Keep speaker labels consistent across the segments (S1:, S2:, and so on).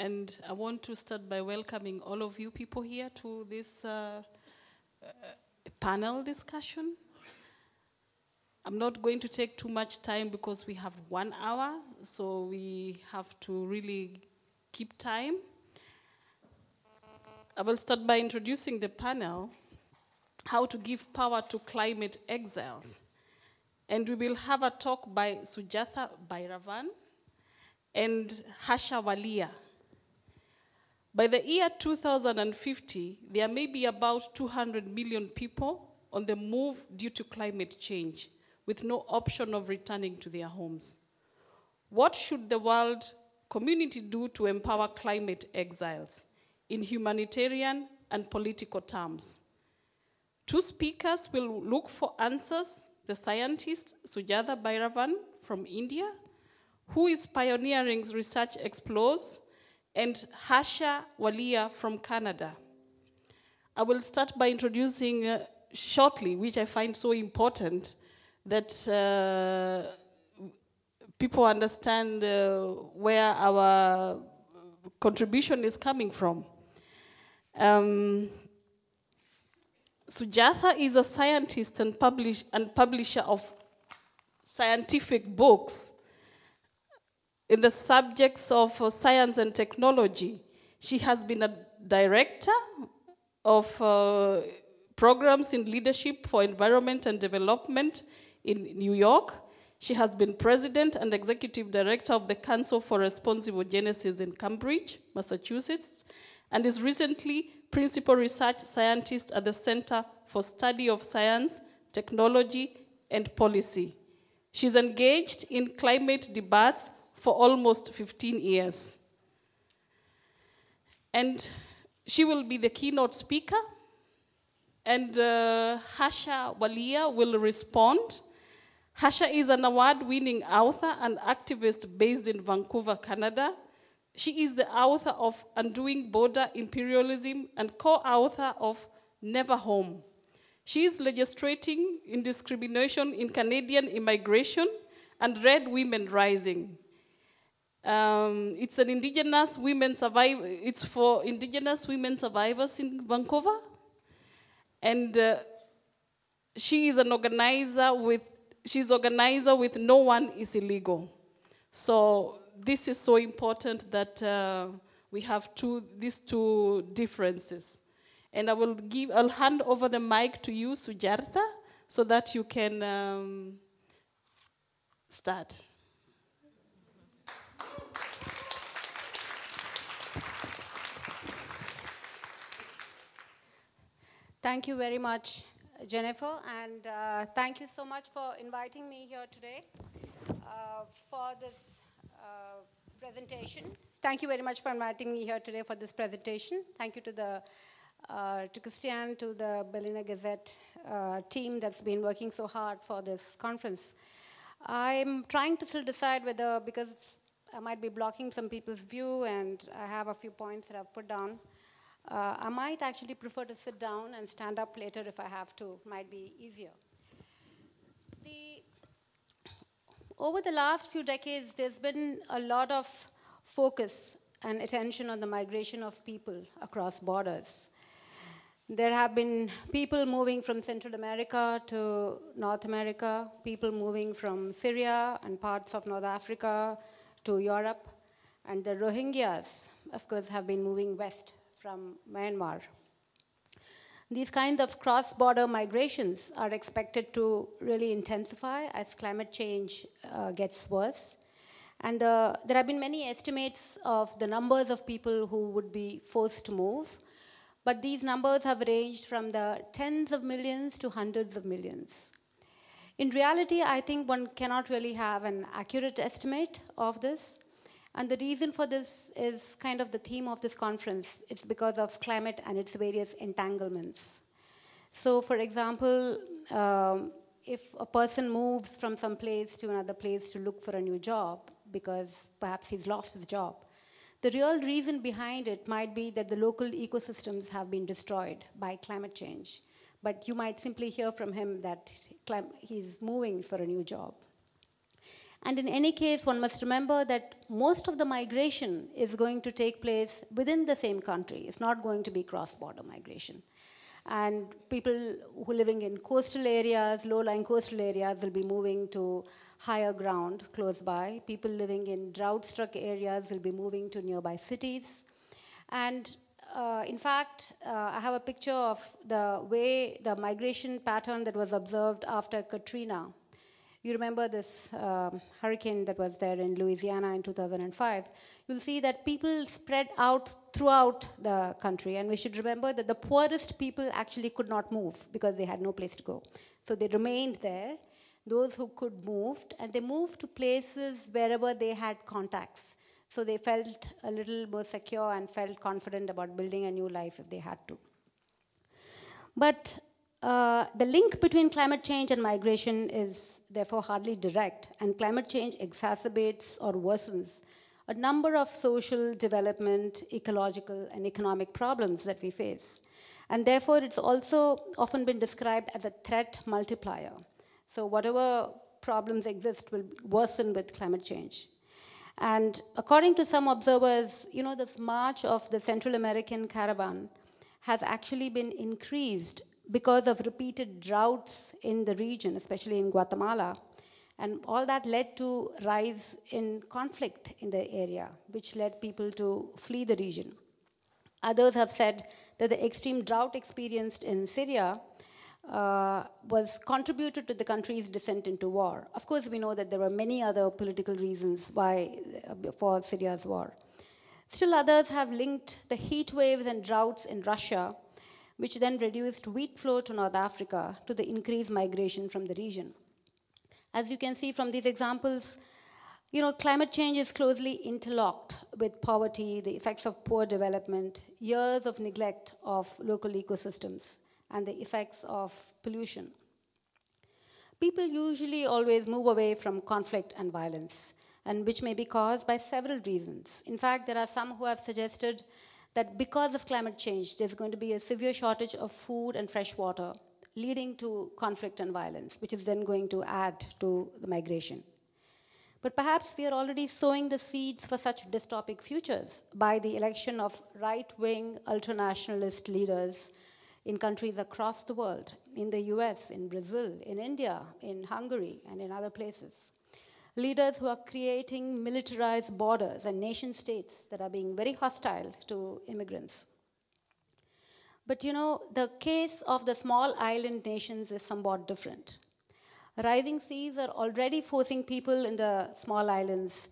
S1: And I want to start by welcoming all of you people here to this uh, uh, panel discussion. I'm not going to take too much time because we have one hour, so we have to really keep time. I will start by introducing the panel how to give power to climate exiles. And we will have a talk by Sujatha Byravan and Harsha Walia. By the year 2050, there may be about 200 million people on the move due to climate change with no option of returning to their homes. What should the world community do to empower climate exiles in humanitarian and political terms? Two speakers will look for answers the scientist Sujatha Byravan from India, who is pioneering research explores, and Harsha Walia from Canada. I will start by introducing uh, shortly, which I find so important, that uh, people understand uh, where our contribution is coming from. Um, Sujatha is a scientist and, publish, and publisher of scientific books in the subjects of uh, science and technology. She has been a director of uh, programs in leadership for environment and development in New York. She has been president and executive director of the Council for Responsible Genetics in Cambridge, Massachusetts, and is recently principal research scientist at the Center for Study of Science, Technology, and Policy. She's engaged in climate debates for almost 15 years. And she will be the keynote speaker, and uh, Harsha Walia will respond. Harsha is an award winning author and activist based in Vancouver, Canada she is the author of Undoing Border Imperialism and co author of Never Home. She is legislating in discrimination in Canadian immigration and Red Women Rising. Um, it's an indigenous women survive. It's for indigenous women survivors in Vancouver, and uh, she is an organizer with. She's organizer with No One Is Illegal. So this is so important that uh, we have two, these two differences. And I will give, I'll hand over the mic to you, Sujatha, so that you can um, start.
S2: Thank you very much, Jennifer, and uh, thank you so much for inviting me here today uh, for this uh, presentation. Thank you very much for inviting me here today for this presentation. Thank you to the uh, to Christian, to the Berliner Gazette uh, team that's been working so hard for this conference. I'm trying to still decide whether, because I might be blocking some people's view and I have a few points that I've put down, uh, I might actually prefer to sit down and stand up later if I have to, might be easier. over the last few decades, there's been a lot of focus and attention on the migration of people across borders. There have been people moving from Central America to North America, people moving from Syria and parts of North Africa to Europe, and the Rohingyas, of course, have been moving west from Myanmar. These kinds of cross border migrations are expected to really intensify as climate change uh, gets worse. And uh, there have been many estimates of the numbers of people who would be forced to move, but these numbers have ranged from the tens of millions to hundreds of millions. In reality, I think one cannot really have an accurate estimate of this. And the reason for this is kind of the theme of this conference. It's because of climate and its various entanglements. So, for example, um, if a person moves from some place to another place to look for a new job because perhaps he's lost his job, the real reason behind it might be that the local ecosystems have been destroyed by climate change. But you might simply hear from him that he's moving for a new job. And in any case, one must remember that most of the migration is going to take place within the same country. It's not going to be cross border migration. And people who are living in coastal areas, low lying coastal areas, will be moving to higher ground close by. People living in drought struck areas will be moving to nearby cities. And uh, in fact, uh, I have a picture of the way the migration pattern that was observed after Katrina you remember this um, hurricane that was there in Louisiana in 2005. You'll see that people spread out throughout the country, and we should remember that the poorest people actually could not move because they had no place to go. So they remained there. Those who could moved, and they moved to places wherever they had contacts. So they felt a little more secure and felt confident about building a new life if they had to. But uh, the link between climate change and migration is therefore hardly direct, and climate change exacerbates or worsens a number of social development, ecological, and economic problems that we face. And therefore, it's also often been described as a threat multiplier. So, whatever problems exist will worsen with climate change. And according to some observers, you know, this march of the Central American caravan has actually been increased because of repeated droughts in the region, especially in Guatemala. And all that led to rise in conflict in the area, which led people to flee the region. Others have said that the extreme drought experienced in Syria uh, was contributed to the country's descent into war. Of course, we know that there were many other political reasons why uh, for Syria's war. Still, others have linked the heat waves and droughts in Russia which then reduced wheat flow to North Africa to the increased migration from the region. As you can see from these examples, you know, climate change is closely interlocked with poverty, the effects of poor development, years of neglect of local ecosystems, and the effects of pollution. People usually always move away from conflict and violence, and which may be caused by several reasons. In fact, there are some who have suggested that because of climate change, there's going to be a severe shortage of food and fresh water, leading to conflict and violence, which is then going to add to the migration. But perhaps we are already sowing the seeds for such dystopic futures by the election of right wing ultranationalist leaders in countries across the world, in the US, in Brazil, in India, in Hungary, and in other places leaders who are creating militarized borders and nation states that are being very hostile to immigrants. But you know, the case of the small island nations is somewhat different. Rising seas are already forcing people in the small islands,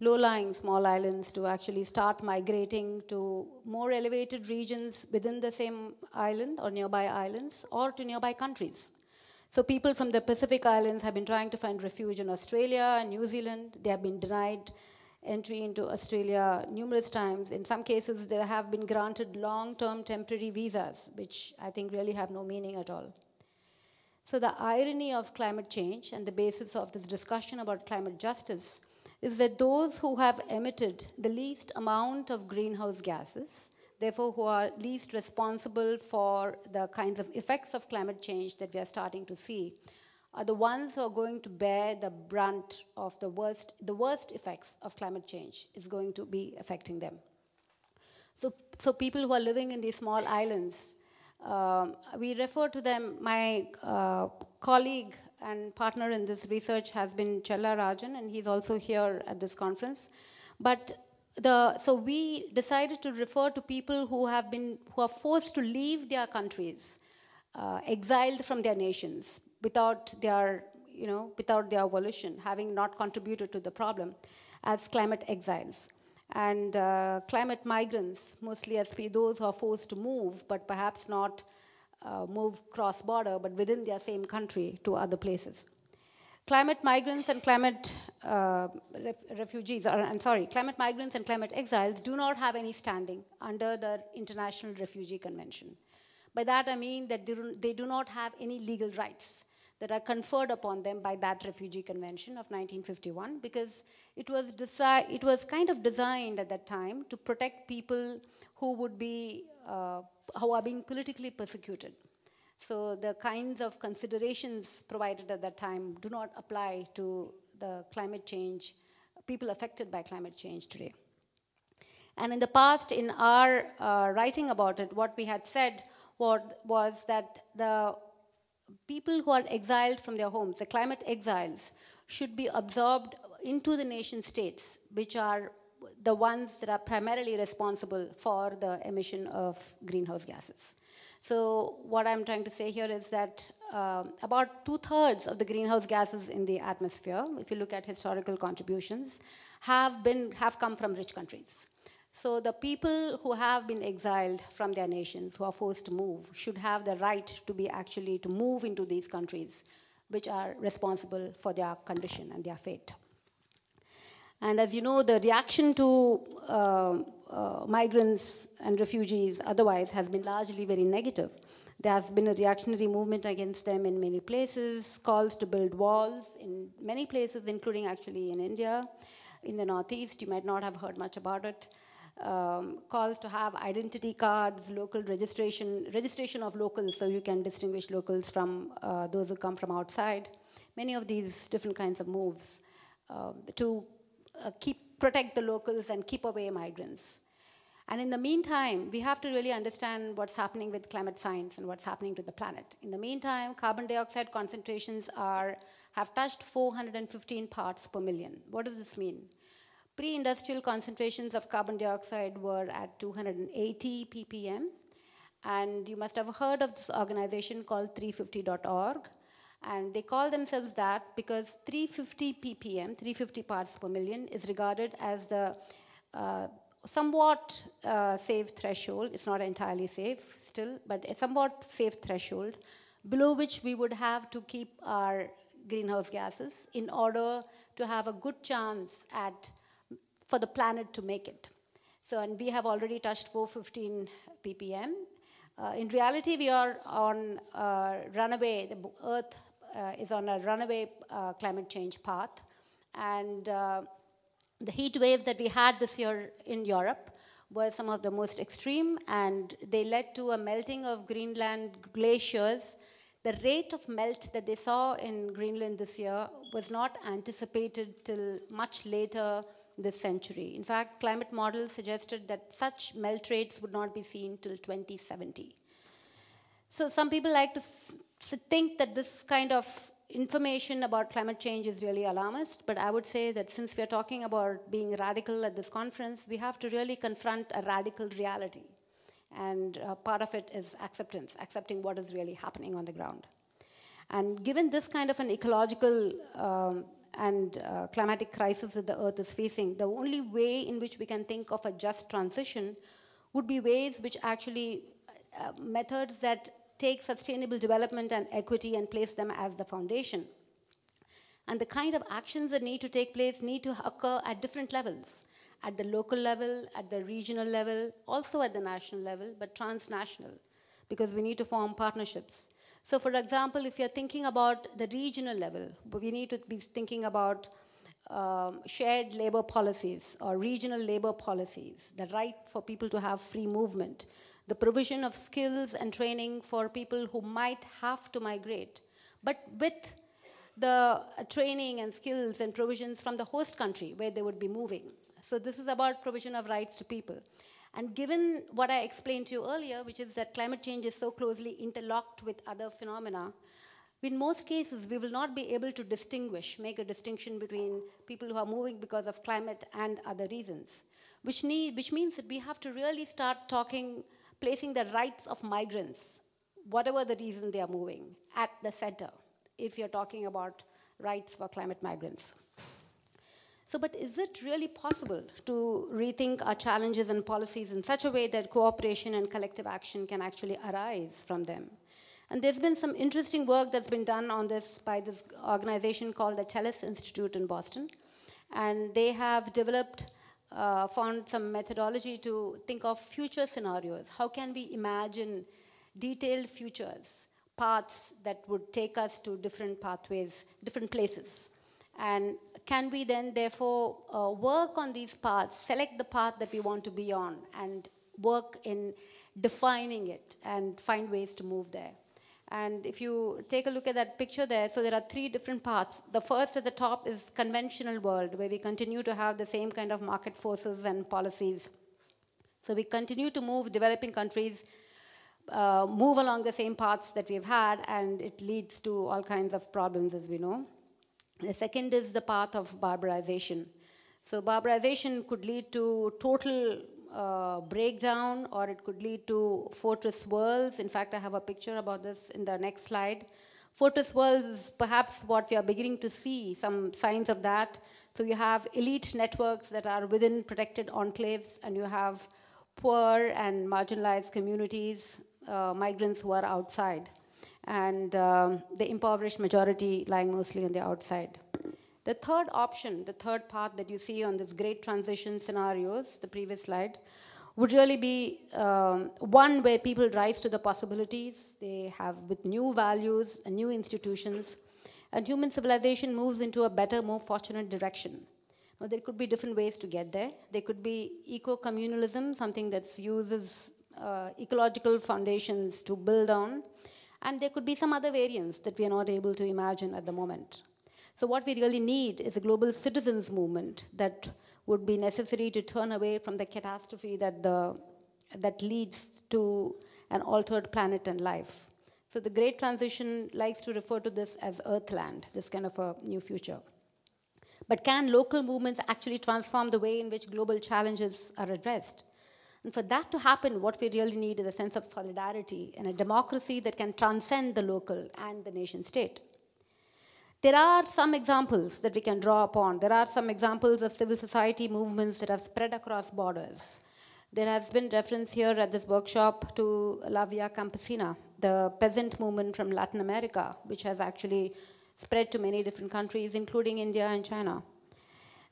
S2: low lying small islands, to actually start migrating to more elevated regions within the same island or nearby islands or to nearby countries. So people from the Pacific Islands have been trying to find refuge in Australia and New Zealand. They have been denied entry into Australia numerous times. In some cases, they have been granted long term temporary visas, which I think really have no meaning at all. So, the irony of climate change and the basis of this discussion about climate justice is that those who have emitted the least amount of greenhouse gases therefore who are least responsible for the kinds of effects of climate change that we are starting to see are the ones who are going to bear the brunt of the worst the worst effects of climate change is going to be affecting them so so people who are living in these small islands um, we refer to them my uh, colleague and partner in this research has been Chella Rajan, and he's also here at this conference. But the, so we decided to refer to people who have been who are forced to leave their countries, uh, exiled from their nations without their you know without their volition, having not contributed to the problem, as climate exiles and uh, climate migrants, mostly as those who are forced to move, but perhaps not uh, move cross border, but within their same country to other places. Climate migrants and climate uh, ref refugees, or I'm sorry, climate migrants and climate exiles do not have any standing under the International Refugee Convention. By that I mean that they do, they do not have any legal rights that are conferred upon them by that Refugee Convention of 1951 because it was, it was kind of designed at that time to protect people who would be, uh, who are being politically persecuted. So the kinds of considerations provided at that time do not apply to the climate change, people affected by climate change today. And in the past, in our uh, writing about it, what we had said was that the people who are exiled from their homes, the climate exiles, should be absorbed into the nation states, which are the ones that are primarily responsible for the emission of greenhouse gases. So, what I'm trying to say here is that uh, about two thirds of the greenhouse gases in the atmosphere, if you look at historical contributions, have, been, have come from rich countries. So the people who have been exiled from their nations, who are forced to move, should have the right to be actually to move into these countries, which are responsible for their condition and their fate. And as you know, the reaction to uh, uh, migrants and refugees otherwise has been largely very negative. There has been a reactionary movement against them in many places, calls to build walls in many places, including actually in India. In the Northeast, you might not have heard much about it um, calls to have identity cards, local registration, registration of locals so you can distinguish locals from uh, those who come from outside. Many of these different kinds of moves uh, to uh, keep protect the locals and keep away migrants. And in the meantime, we have to really understand what's happening with climate science and what's happening to the planet. In the meantime, carbon dioxide concentrations are, have touched 415 parts per million. What does this mean? Pre-industrial concentrations of carbon dioxide were at 280 ppm. And you must have heard of this organization called 350.org. And they call themselves that because 350 ppm, 350 parts per million, is regarded as the uh, somewhat uh, safe threshold. It's not entirely safe still, but a somewhat safe threshold below which we would have to keep our greenhouse gases in order to have a good chance at for the planet to make it. So, and we have already touched 415 ppm. Uh, in reality, we are on a runaway, the Earth uh, is on a runaway uh, climate change path. And uh, the heat waves that we had this year in Europe were some of the most extreme, and they led to a melting of Greenland glaciers. The rate of melt that they saw in Greenland this year was not anticipated till much later this century. In fact, climate models suggested that such melt rates would not be seen till 2070. So some people like to think that this kind of information about climate change is really alarmist, but I would say that since we're talking about being radical at this conference, we have to really confront a radical reality. And uh, part of it is acceptance, accepting what is really happening on the ground. And given this kind of an ecological um, and uh, climatic crisis that the earth is facing, the only way in which we can think of a just transition would be ways which actually uh, methods that take sustainable development and equity and place them as the foundation. And the kind of actions that need to take place need to occur at different levels at the local level, at the regional level, also at the national level, but transnational, because we need to form partnerships. So for example, if you're thinking about the regional level, we need to be thinking about um, shared labor policies or regional labor policies, the right for people to have free movement, the provision of skills and training for people who might have to migrate, but with the training and skills and provisions from the host country where they would be moving. So this is about provision of rights to people. And given what I explained to you earlier, which is that climate change is so closely interlocked with other phenomena, in most cases, we will not be able to distinguish, make a distinction between people who are moving because of climate and other reasons, which, need, which means that we have to really start talking, placing the rights of migrants, whatever the reason they are moving, at the center, if you're talking about rights for climate migrants. So, but is it really possible to rethink our challenges and policies in such a way that cooperation and collective action can actually arise from them? And there's been some interesting work that's been done on this by this organization called the Tellus Institute in Boston. And they have developed, uh, found some methodology to think of future scenarios. How can we imagine detailed futures, paths that would take us to different pathways, different places? And can we then, therefore, uh, work on these paths, select the path that we want to be on, and work in defining it and find ways to move there? And if you take a look at that picture there, so there are three different paths. The first at the top is conventional world, where we continue to have the same kind of market forces and policies. So we continue to move developing countries, uh, move along the same paths that we've had, and it leads to all kinds of problems, as we know. The second is the path of barbarization. So barbarization could lead to total uh, breakdown or it could lead to fortress worlds. In fact, I have a picture about this in the next slide. Fortress worlds is perhaps what we are beginning to see, some signs of that. So you have elite networks that are within protected enclaves, and you have poor and marginalized communities, uh, migrants who are outside, and um, the impoverished majority lying mostly on the outside. The third option, the third path that you see on this great transition scenarios, the previous slide, would really be um, one where people rise to the possibilities they have with new values and new institutions, and human civilization moves into a better, more fortunate direction. Now, there could be different ways to get there. There could be eco communalism, something that uses uh, ecological foundations to build on, and there could be some other variants that we are not able to imagine at the moment. So, what we really need is a global citizens movement that would be necessary to turn away from the catastrophe that, the, that leads to an altered planet and life. So, the Great Transition likes to refer to this as Earthland, this kind of a new future. But can local movements actually transform the way in which global challenges are addressed? And for that to happen, what we really need is a sense of solidarity and a democracy that can transcend the local and the nation state. There are some examples that we can draw upon. There are some examples of civil society movements that have spread across borders. There has been reference here at this workshop to La Via Campesina, the peasant movement from Latin America, which has actually spread to many different countries, including India and China.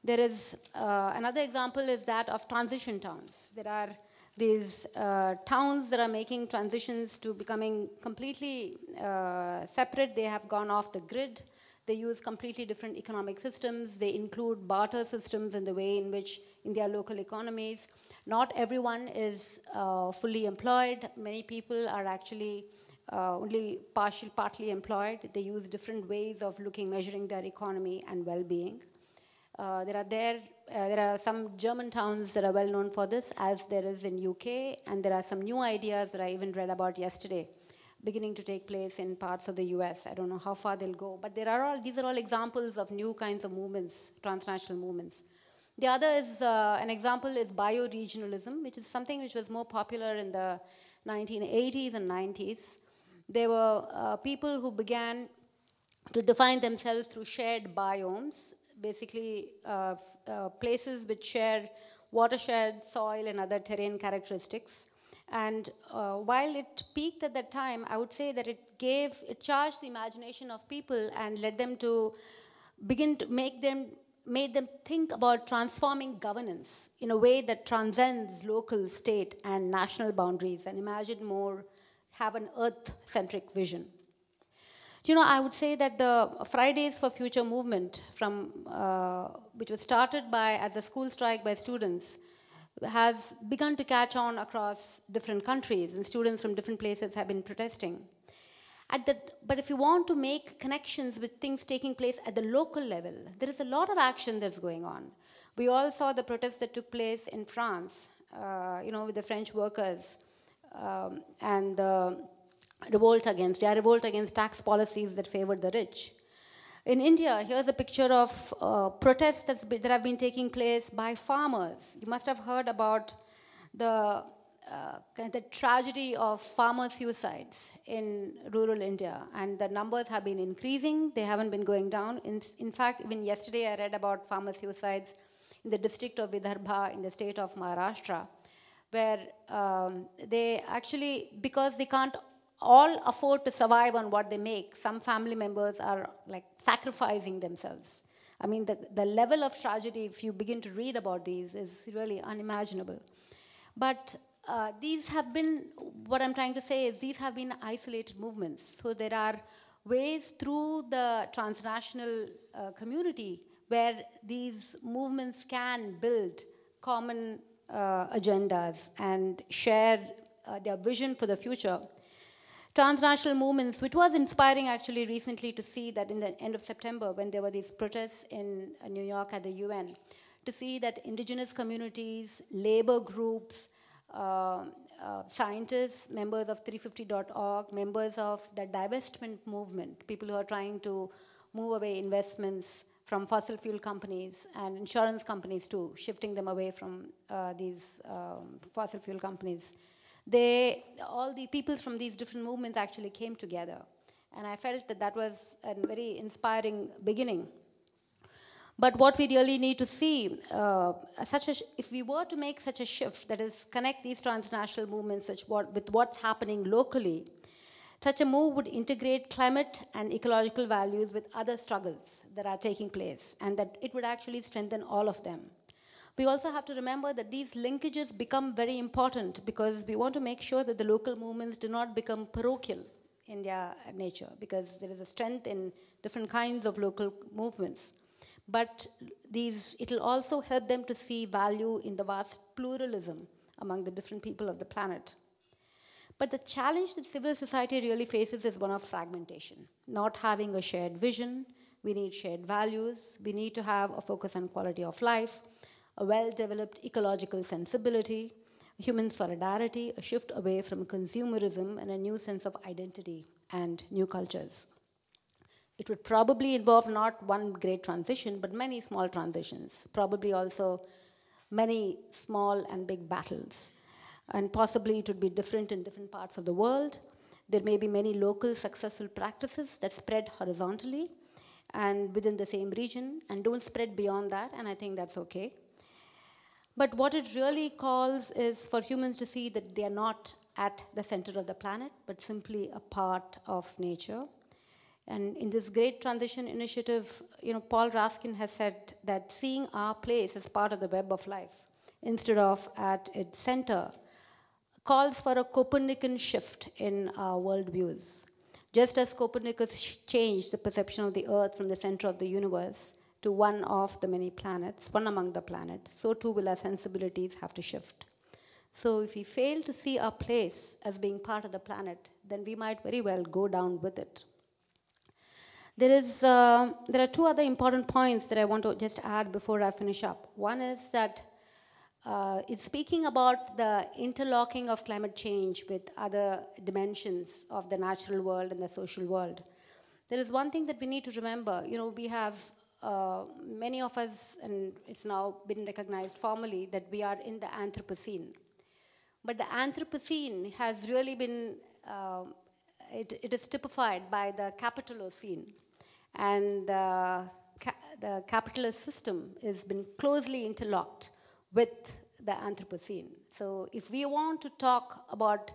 S2: There is uh, another example is that of transition towns. There are these uh, towns that are making transitions to becoming completely uh, separate. They have gone off the grid. They use completely different economic systems. They include barter systems in the way in which in their local economies. Not everyone is uh, fully employed. Many people are actually uh, only partial, partly employed. They use different ways of looking, measuring their economy and well-being. Uh, there are there uh, there are some German towns that are well known for this, as there is in UK, and there are some new ideas that I even read about yesterday beginning to take place in parts of the US. I don't know how far they'll go, but there are all, these are all examples of new kinds of movements, transnational movements. The other is, uh, an example is bioregionalism, which is something which was more popular in the 1980s and 90s. There were uh, people who began to define themselves through shared biomes, basically uh, uh places which share watershed, soil, and other terrain characteristics. And uh, while it peaked at that time, I would say that it gave, it charged the imagination of people and led them to begin to make them, made them think about transforming governance in a way that transcends local, state, and national boundaries and imagine more, have an earth centric vision. You know, I would say that the Fridays for Future movement, from, uh, which was started by as a school strike by students, has begun to catch on across different countries, and students from different places have been protesting. The, but if you want to make connections with things taking place at the local level, there is a lot of action that's going on. We all saw the protests that took place in France, uh, you know, with the French workers um, and the revolt against, their revolt against tax policies that favored the rich. In India, here's a picture of uh, protests that have been taking place by farmers. You must have heard about the, uh, the tragedy of farmer suicides in rural India, and the numbers have been increasing. They haven't been going down. In, in fact, even yesterday I read about farmer suicides in the district of Vidarbha in the state of Maharashtra, where um, they actually, because they can't all afford to survive on what they make. Some family members are like sacrificing themselves. I mean, the, the level of tragedy, if you begin to read about these, is really unimaginable. But uh, these have been, what I'm trying to say is, these have been isolated movements. So there are ways through the transnational uh, community where these movements can build common uh, agendas and share uh, their vision for the future transnational movements, which was inspiring actually recently to see that in the end of September, when there were these protests in uh, New York at the UN, to see that indigenous communities, labor groups, uh, uh, scientists, members of 350.org, members of the divestment movement, people who are trying to move away investments from fossil fuel companies and insurance companies too, shifting them away from uh, these um, fossil fuel companies they, all the people from these different movements actually came together. And I felt that that was a very inspiring beginning. But what we really need to see, uh, such a if we were to make such a shift, that is, connect these transnational movements what, with what's happening locally, such a move would integrate climate and ecological values with other struggles that are taking place, and that it would actually strengthen all of them. We also have to remember that these linkages become very important because we want to make sure that the local movements do not become parochial in their nature because there is a strength in different kinds of local movements. But these, it'll also help them to see value in the vast pluralism among the different people of the planet. But the challenge that civil society really faces is one of fragmentation, not having a shared vision. We need shared values. We need to have a focus on quality of life a well developed ecological sensibility, human solidarity, a shift away from consumerism, and a new sense of identity and new cultures. It would probably involve not one great transition, but many small transitions, probably also many small and big battles. And possibly it would be different in different parts of the world. There may be many local successful practices that spread horizontally and within the same region and don't spread beyond that, and I think that's okay. But what it really calls is for humans to see that they are not at the center of the planet, but simply a part of nature. And in this great transition initiative, you know, Paul Raskin has said that seeing our place as part of the web of life instead of at its center calls for a Copernican shift in our worldviews. Just as Copernicus changed the perception of the earth from the center of the universe, to one of the many planets, one among the planets, so too will our sensibilities have to shift. So if we fail to see our place as being part of the planet, then we might very well go down with it. There, is, uh, there are two other important points that I want to just add before I finish up. One is that uh, it's speaking about the interlocking of climate change with other dimensions of the natural world and the social world. There is one thing that we need to remember. You know, we have uh, many of us, and it's now been recognized formally, that we are in the Anthropocene. But the Anthropocene has really been, uh, it, it is typified by the Capitalocene. And uh, ca the capitalist system has been closely interlocked with the Anthropocene. So if we want to talk about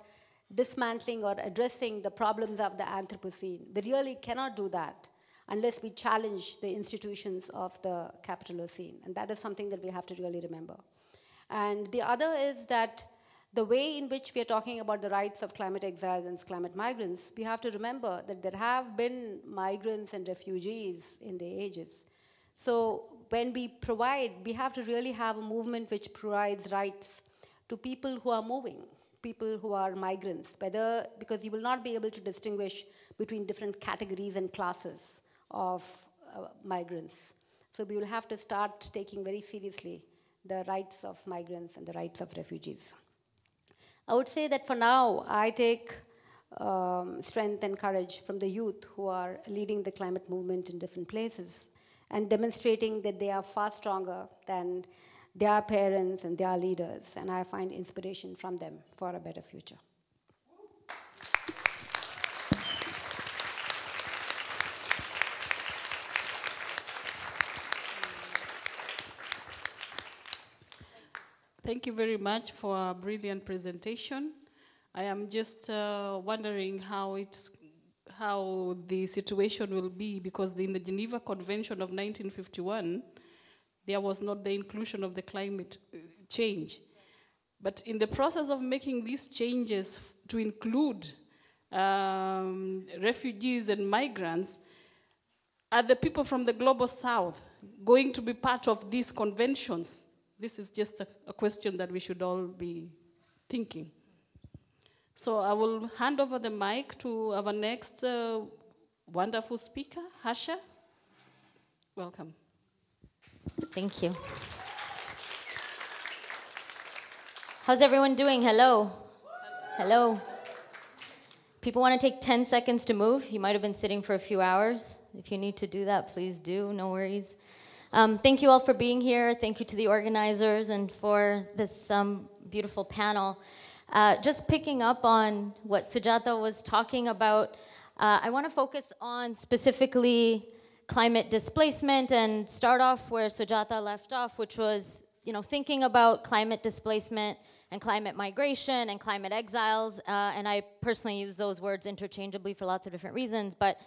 S2: dismantling or addressing the problems of the Anthropocene, we really cannot do that unless we challenge the institutions of the Capitalocene. And that is something that we have to really remember. And the other is that the way in which we are talking about the rights of climate exiles and climate migrants, we have to remember that there have been migrants and refugees in the ages. So when we provide, we have to really have a movement which provides rights to people who are moving, people who are migrants, whether because you will not be able to distinguish between different categories and classes of uh, migrants. So we will have to start taking very seriously the rights of migrants and the rights of refugees. I would say that for now, I take um, strength and courage from the youth who are leading the climate movement in different places and demonstrating that they are far stronger than their parents and their leaders. And I find inspiration from them for a better future.
S1: Thank you very much for a brilliant presentation. I am just uh, wondering how it's how the situation will be because in the Geneva Convention of 1951, there was not the inclusion of the climate uh, change. But in the process of making these changes to include um, refugees and migrants, are the people from the global south going to be part of these conventions? This is just a, a question that we should all be thinking. So I will hand over the mic to our next uh, wonderful speaker, Harsha. Welcome.
S3: Thank you. How's everyone doing? Hello. Hello. People want to take 10 seconds to move. You might have been sitting for a few hours. If you need to do that, please do. No worries. Um, thank you all for being here. Thank you to the organizers and for this um, beautiful panel. Uh, just picking up on what Sujatha was talking about, uh, I want to focus on specifically climate displacement and start off where Sujatha left off, which was you know thinking about climate displacement and climate migration and climate exiles. Uh, and I personally use those words interchangeably for lots of different reasons, but.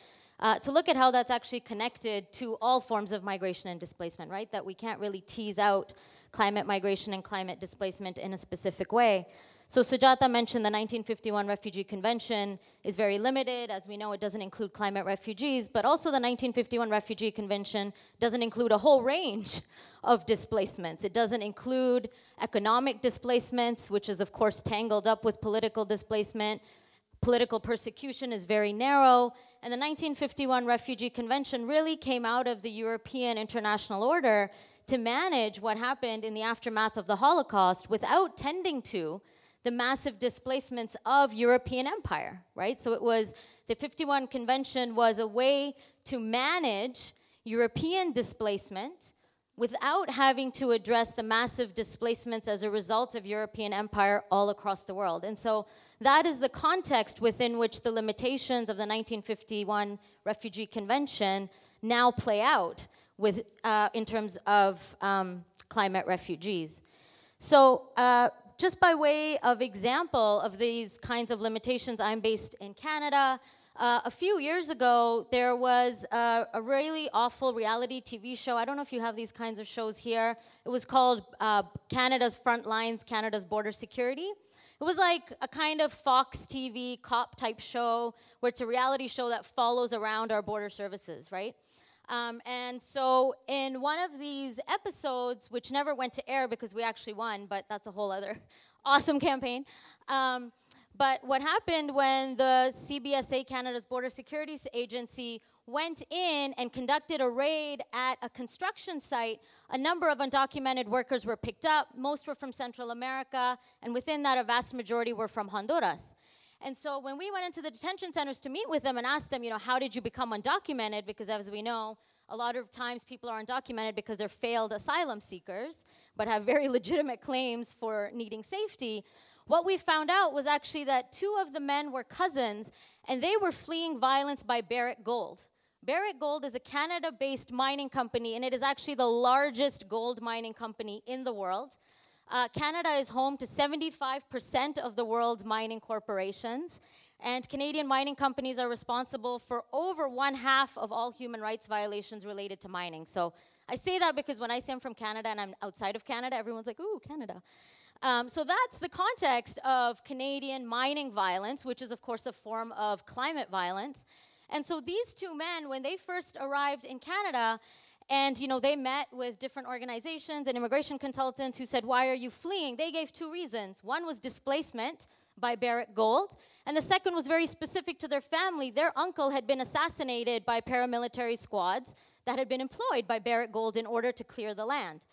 S3: Uh, to look at how that's actually connected to all forms of migration and displacement, right? That we can't really tease out climate migration and climate displacement in a specific way. So Sujatha mentioned the 1951 Refugee Convention is very limited. As we know, it doesn't include climate refugees, but also the 1951 Refugee Convention doesn't include a whole range of displacements. It doesn't include economic displacements, which is, of course, tangled up with political displacement. Political persecution is very narrow. And the 1951 Refugee Convention really came out of the European international order to manage what happened in the aftermath of the Holocaust without tending to the massive displacements of European empire, right? So it was the 51 Convention was a way to manage European displacement without having to address the massive displacements as a result of European empire all across the world. And so that is the context within which the limitations of the 1951 Refugee Convention now play out with, uh, in terms of um, climate refugees. So uh, just by way of example of these kinds of limitations, I'm based in Canada. Uh, a few years ago, there was a, a, really awful reality TV show. I don't know if you have these kinds of shows here. It was called uh, Canada's Front Lines, Canada's Border Security. It was like a kind of Fox TV cop type show where it's a reality show that follows around our border services, right? Um, and so, in one of these episodes, which never went to air because we actually won, but that's a whole other awesome campaign. Um, but what happened when the CBSA, Canada's Border Security Agency, went in and conducted a raid at a construction site, a number of undocumented workers were picked up. Most were from Central America, and within that, a vast majority were from Honduras. And so when we went into the detention centers to meet with them and ask them, you know, how did you become undocumented? Because as we know, a lot of times people are undocumented because they're failed asylum seekers, but have very legitimate claims for needing safety. What we found out was actually that two of the men were cousins, and they were fleeing violence by Barrick Gold. Barrick Gold is a Canada based mining company, and it is actually the largest gold mining company in the world. Uh, Canada is home to 75% of the world's mining corporations, and Canadian mining companies are responsible for over one half of all human rights violations related to mining. So I say that because when I say I'm from Canada and I'm outside of Canada, everyone's like, ooh, Canada. Um, so that's the context of Canadian mining violence, which is, of course, a form of climate violence. And so these two men, when they first arrived in Canada, and you know, they met with different organizations and immigration consultants who said, "Why are you fleeing?" They gave two reasons. One was displacement by Barrick Gold, and the second was very specific to their family. Their uncle had been assassinated by paramilitary squads that had been employed by Barrick Gold in order to clear the land.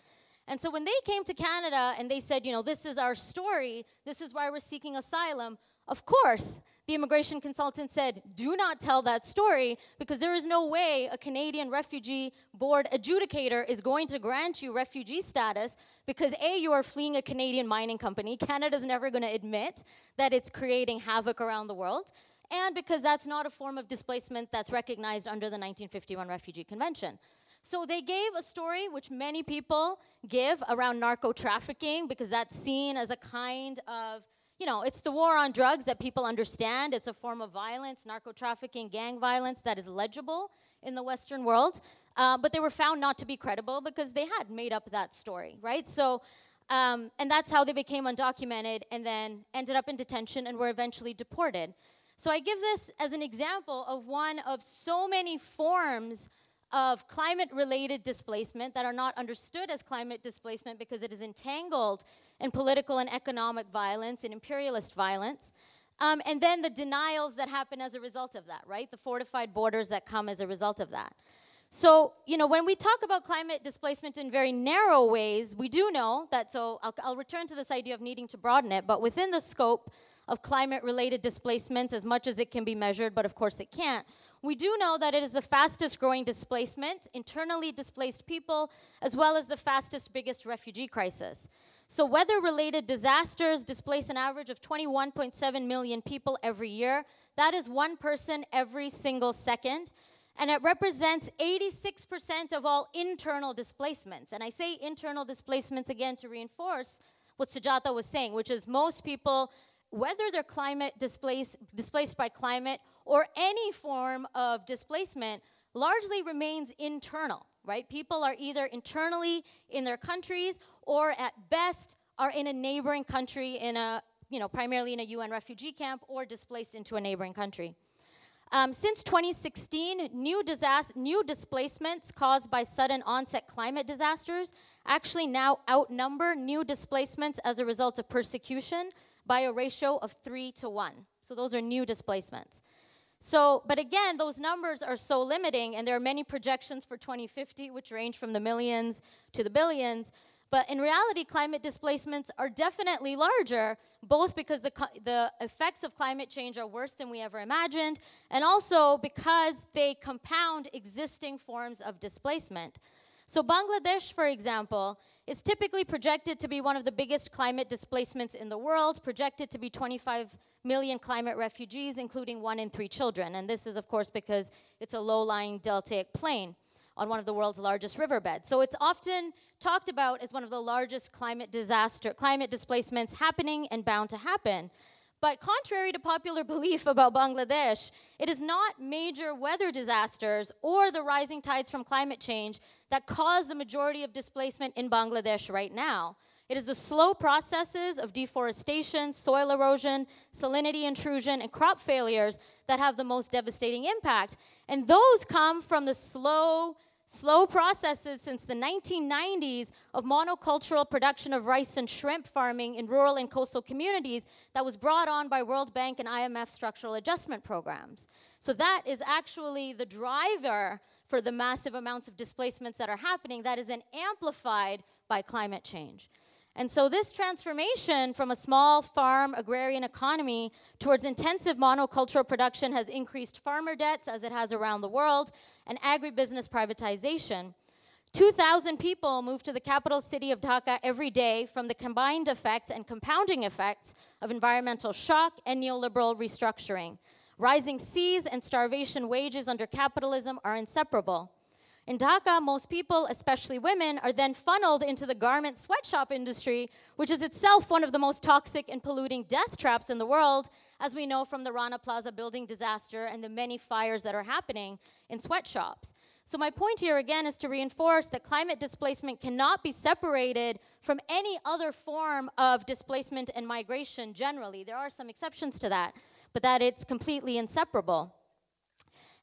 S3: And so when they came to Canada and they said, you know, this is our story, this is why we're seeking asylum, of course, the immigration consultant said, Do not tell that story because there is no way a Canadian refugee board adjudicator is going to grant you refugee status because A, you are fleeing a Canadian mining company. Canada's never going to admit that it's creating havoc around the world. And because that's not a form of displacement that's recognized under the 1951 Refugee Convention. So they gave a story which many people give around narco trafficking because that's seen as a kind of you know, it's the war on drugs that people understand. It's a form of violence, narco trafficking, gang violence that is legible in the Western world. Uh, but they were found not to be credible because they had made up that story, right? So, um, and that's how they became undocumented and then ended up in detention and were eventually deported. So I give this as an example of one of so many forms of climate related displacement that are not understood as climate displacement because it is entangled in political and economic violence and imperialist violence. Um, and then the denials that happen as a result of that, right? The fortified borders that come as a result of that. So, you know, when we talk about climate displacement in very narrow ways, we do know that, so I'll, I'll return to this idea of needing to broaden it, but within the scope of climate related displacements, as much as it can be measured, but of course it can't, we do know that it is the fastest growing displacement, internally displaced people, as well as the fastest, biggest refugee crisis. So, weather related disasters displace an average of 21.7 million people every year. That is one person every single second and it represents 86% of all internal displacements. And I say internal displacements again to reinforce what Sujatha was saying, which is most people, whether they're climate displaced, displaced by climate or any form of displacement, largely remains internal, right? People are either internally in their countries or at best are in a neighboring country in a, you know, primarily in a UN refugee camp or displaced into a neighboring country. Um, since 2016, new, disast- new displacements caused by sudden onset climate disasters actually now outnumber new displacements as a result of persecution by a ratio of three to one. So those are new displacements. So, but again, those numbers are so limiting, and there are many projections for 2050, which range from the millions to the billions. But in reality, climate displacements are definitely larger, both because the, the effects of climate change are worse than we ever imagined, and also because they compound existing forms of displacement. So, Bangladesh, for example, is typically projected to be one of the biggest climate displacements in the world, projected to be 25 million climate refugees, including one in three children. And this is, of course, because it's a low lying deltaic plain on one of the world's largest riverbeds. So it's often talked about as one of the largest climate disaster, climate displacements happening and bound to happen. But contrary to popular belief about Bangladesh, it is not major weather disasters or the rising tides from climate change that cause the majority of displacement in Bangladesh right now. It is the slow processes of deforestation, soil erosion, salinity intrusion, and crop failures that have the most devastating impact. And those come from the slow, slow processes since the 1990s of monocultural production of rice and shrimp farming in rural and coastal communities that was brought on by World Bank and IMF structural adjustment programs. So that is actually the driver for the massive amounts of displacements that are happening that is then amplified by climate change. And so, this transformation from a small farm agrarian economy towards intensive monocultural production has increased farmer debts, as it has around the world, and agribusiness privatization. 2,000 people move to the capital city of Dhaka every day from the combined effects and compounding effects of environmental shock and neoliberal restructuring. Rising seas and starvation wages under capitalism are inseparable. In Dhaka, most people, especially women, are then funneled into the garment sweatshop industry, which is itself one of the most toxic and polluting death traps in the world, as we know from the Rana Plaza building disaster and the many fires that are happening in sweatshops. So, my point here again is to reinforce that climate displacement cannot be separated from any other form of displacement and migration generally. There are some exceptions to that, but that it's completely inseparable.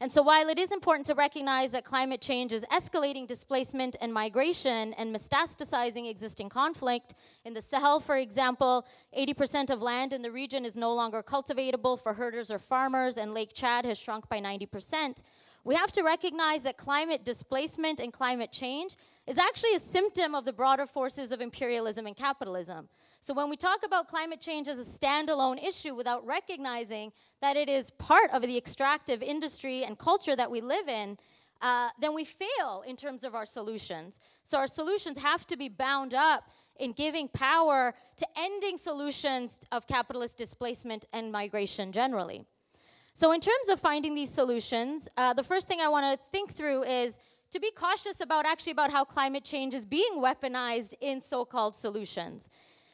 S3: And so, while it is important to recognize that climate change is escalating displacement and migration and metastasizing existing conflict, in the Sahel, for example, 80% of land in the region is no longer cultivatable for herders or farmers, and Lake Chad has shrunk by 90%. We have to recognize that climate displacement and climate change is actually a symptom of the broader forces of imperialism and capitalism. So when we talk about climate change as a standalone issue without recognizing that it is part of the extractive industry and culture that we live in, uh, then we fail in terms of our solutions. So our solutions have to be bound up in giving power to ending solutions of capitalist displacement and migration generally. So, in terms of finding these solutions, uh, the first thing I want to think through is to be cautious about actually about how climate change is being weaponized in so-called solutions.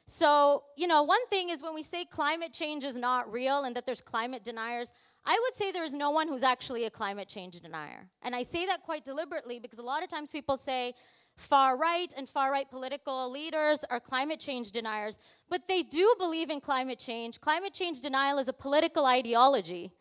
S3: So, you know, one thing is when we say climate change is not real and that there's climate deniers, I would say there is no one who's actually a climate change denier. And I say that quite deliberately because a lot of times people say far right and far right political leaders are climate change deniers, but they do believe in climate change. Climate change denial is a political ideology.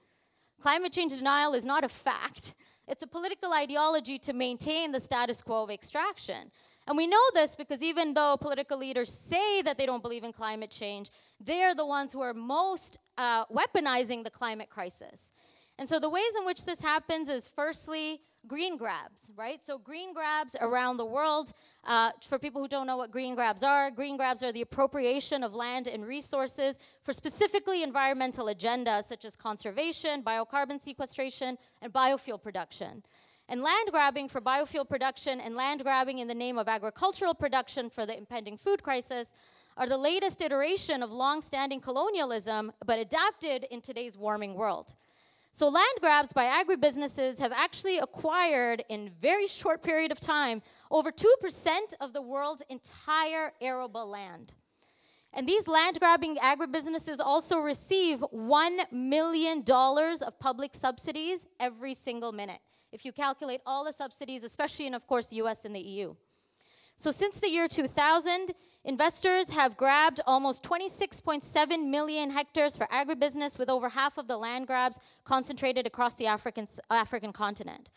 S3: Climate change denial is not a fact. It's a political ideology to maintain the status quo of extraction. And we know this because even though political leaders say that they don't believe in climate change, they're the ones who are most uh, weaponizing the climate crisis. And so the ways in which this happens is firstly, green grabs, right? So green grabs around the world, uh, for people who don't know what green grabs are, green grabs are the appropriation of land and resources for specifically environmental agendas such as conservation, biocarbon sequestration, and biofuel production. And land grabbing for biofuel production and land grabbing in the name of agricultural production for the impending food crisis are the latest iteration of long-standing colonialism, but adapted in today's warming world. So land grabs by agribusinesses have actually acquired in very short period of time over 2% of the world's entire arable land. And these land grabbing agribusinesses also receive $1 million of public subsidies every single minute. If you calculate all the subsidies, especially in, of course, the US and the EU. So since the year 2000, investors have grabbed almost 26.7 million hectares for agribusiness, with over half of the land grabs concentrated across the African, African continent.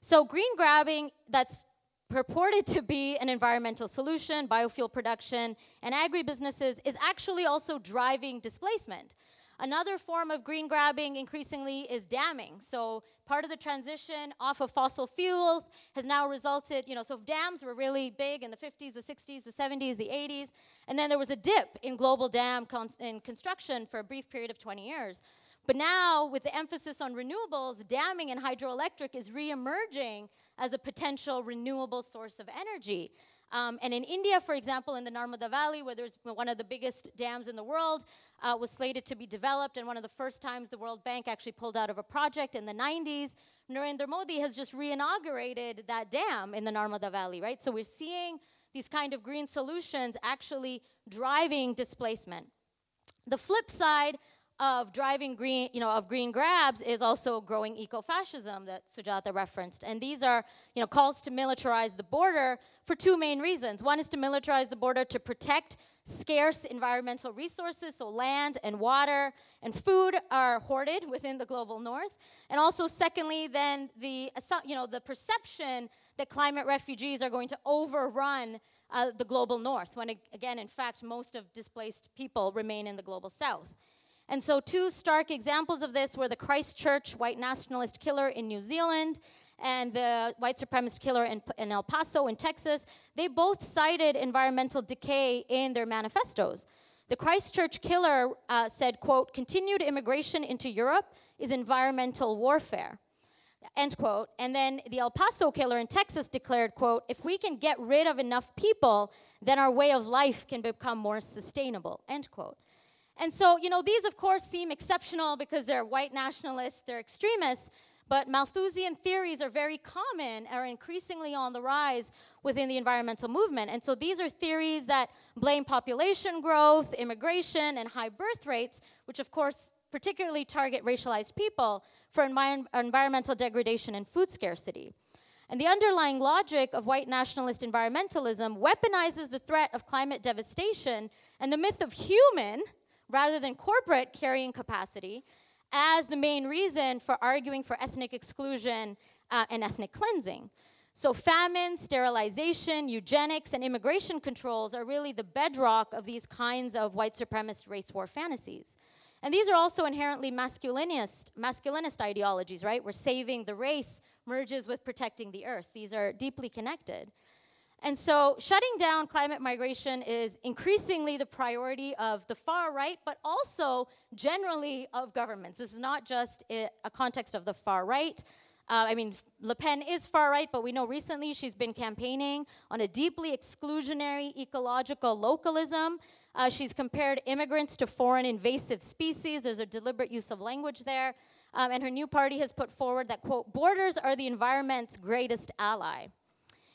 S3: So green grabbing that's purported to be an environmental solution, biofuel production, and agribusinesses is actually also driving displacement. Another form of green grabbing increasingly is damming. So part of the transition off of fossil fuels has now resulted, you know, so dams were really big in the 50s, the 60s, the 70s, the 80s, and then there was a dip in global dam con- in construction for a brief period of 20 years. But now, with the emphasis on renewables, damming and hydroelectric is re-emerging as a potential renewable source of energy. Um, and in India, for example, in the Narmada Valley, where there's one of the biggest dams in the world, uh, was slated to be developed, and one of the first times the World Bank actually pulled out of a project in the 90s. Narendra Modi has just re-inaugurated that dam in the Narmada Valley, right? So we're seeing these kind of green solutions actually driving displacement. The flip side of driving green, you know, of green grabs is also growing eco-fascism that Sujatha referenced. And these are, you know, calls to militarize the border for two main reasons. One is to militarize the border to protect scarce environmental resources, so land and water and food are hoarded within the global north. And also, secondly, then the, you know, the perception that climate refugees are going to overrun uh, the global north, when, again, in fact, most of displaced people remain in the global south. And so, two stark examples of this were the Christchurch white nationalist killer in New Zealand and the white supremacist killer in, in El Paso in Texas. They both cited environmental decay in their manifestos. The Christchurch killer uh, said, quote, continued immigration into Europe is environmental warfare, end quote. And then the El Paso killer in Texas declared, quote, if we can get rid of enough people, then our way of life can become more sustainable, end quote. And so, you know, these of course seem exceptional because they're white nationalists, they're extremists, but Malthusian theories are very common, are increasingly on the rise within the environmental movement. And so these are theories that blame population growth, immigration, and high birth rates, which of course particularly target racialized people, for envi- environmental degradation and food scarcity. And the underlying logic of white nationalist environmentalism weaponizes the threat of climate devastation and the myth of human rather than corporate carrying capacity as the main reason for arguing for ethnic exclusion uh, and ethnic cleansing. So, famine, sterilization, eugenics, and immigration controls are really the bedrock of these kinds of white supremacist race war fantasies. And these are also inherently masculinist, masculinist ideologies, right? Where saving the race merges with protecting the earth. These are deeply connected. And so, shutting down climate migration is increasingly the priority of the far right, but also generally of governments. This is not just a, context of the far right. Uh, I mean, Le Pen is far right, but we know recently she's been campaigning on a deeply exclusionary ecological localism. Uh, she's compared immigrants to foreign invasive species. There's a deliberate use of language there. Um, and her new party has put forward that, quote, borders are the environment's greatest ally.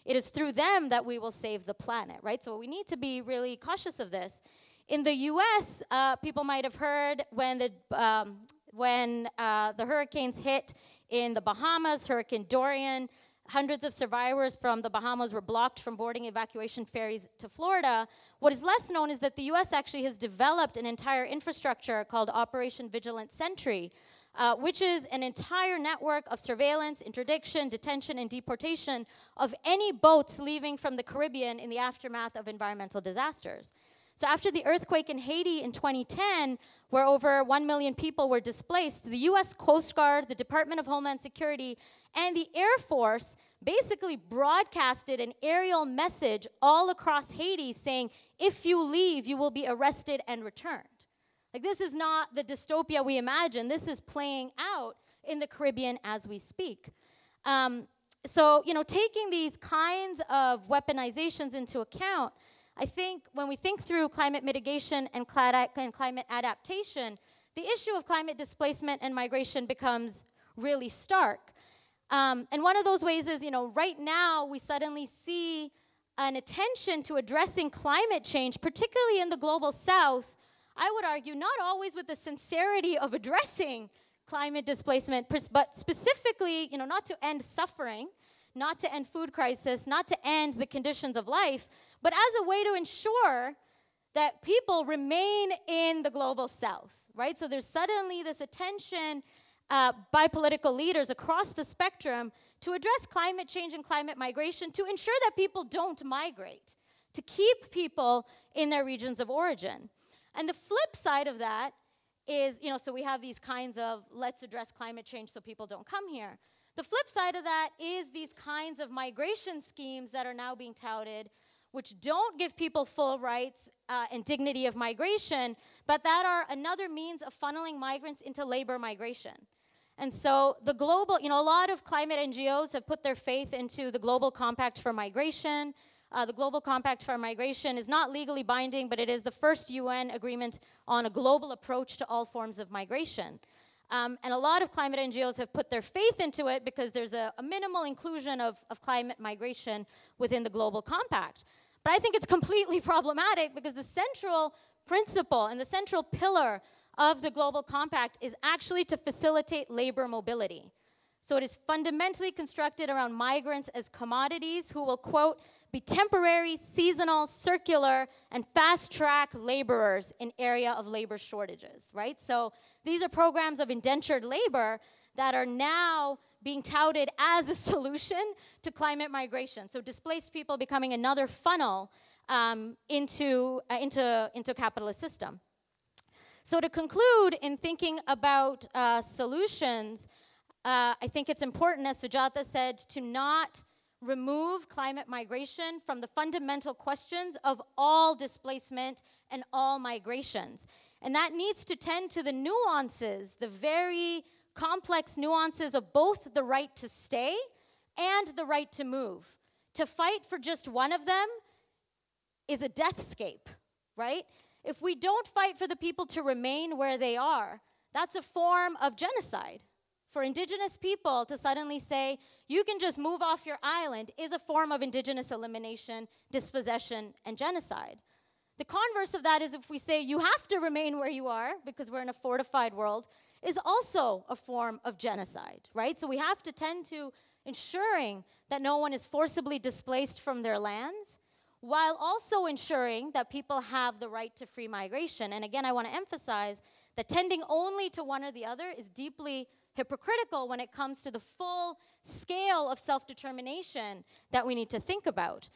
S3: It is through them that we will save the planet, right? So we need to be really cautious of this. In the US, uh, people might have heard when the, um, when, uh, the hurricanes hit in the Bahamas, Hurricane Dorian hundreds of survivors from the Bahamas were blocked from boarding evacuation ferries to Florida. What is less known is that the US actually has developed an entire infrastructure called Operation Vigilant Sentry, uh, which is an entire network of surveillance, interdiction, detention, and deportation of any boats leaving from the Caribbean in the aftermath of environmental disasters. So, after the earthquake in Haiti in 2010, where over 1 million people were displaced, the US Coast Guard, the Department of Homeland Security, and the Air Force basically broadcasted an aerial message all across Haiti saying, if you leave, you will be arrested and returned. Like, this is not the dystopia we imagine. This is playing out in the Caribbean as we speak. Um, so, you know, taking these kinds of weaponizations into account, I think when we think through climate mitigation and, and climate adaptation, the issue of climate displacement and migration becomes really stark. Um, and one of those ways is, you know, right now we suddenly see an attention to addressing climate change, particularly in the global south, I would argue not always with the sincerity of addressing climate displacement, but specifically, you know, not to end suffering, not to end food crisis, not to end the conditions of life, but as a way to ensure that people remain in the global south, right? So there's suddenly this attention uh, by political leaders across the spectrum to address climate change and climate migration to ensure that people don't migrate, to keep people in their regions of origin. And the flip side of that is, you know, so we have these kinds of let's address climate change so people don't come here. The flip side of that is these kinds of migration schemes that are now being touted, which don't give people full rights uh, and dignity of migration, but that are another means of funneling migrants into labor migration. And so the global, you know, a lot of climate NGOs have put their faith into the Global Compact for Migration, uh, the Global Compact for Migration is not legally binding, but it is the first UN agreement on a global approach to all forms of migration. Um, and a lot of climate NGOs have put their faith into it because there's a, a minimal inclusion of, of climate migration within the Global Compact. But I think it's completely problematic because the central principle and the central pillar of the Global Compact is actually to facilitate labor mobility. So it is fundamentally constructed around migrants as commodities who will, quote, be temporary, seasonal, circular, and fast track laborers in area of labor shortages, right? So these are programs of indentured labor that are now being touted as a solution to climate migration. So displaced people becoming another funnel um, into, uh, into, into capitalist system. So to conclude, in thinking about uh, solutions, uh, I think it's important, as Sujatha said, to not remove climate migration from the fundamental questions of all displacement and all migrations. And that needs to tend to the nuances, the very complex nuances of both the right to stay and the right to move. To fight for just one of them is a deathscape, right? If we don't fight for the people to remain where they are, that's a form of genocide for indigenous people to suddenly say, you can just move off your island, is a form of indigenous elimination, dispossession, and genocide. The converse of that is if we say you have to remain where you are because we're in a fortified world, is also a form of genocide, right? So we have to tend to ensuring that no one is forcibly displaced from their lands while also ensuring that people have the right to free migration. And again, I want to emphasize that tending only to one or the other is deeply hypocritical when it comes to the full scale of self determination that we need to think about.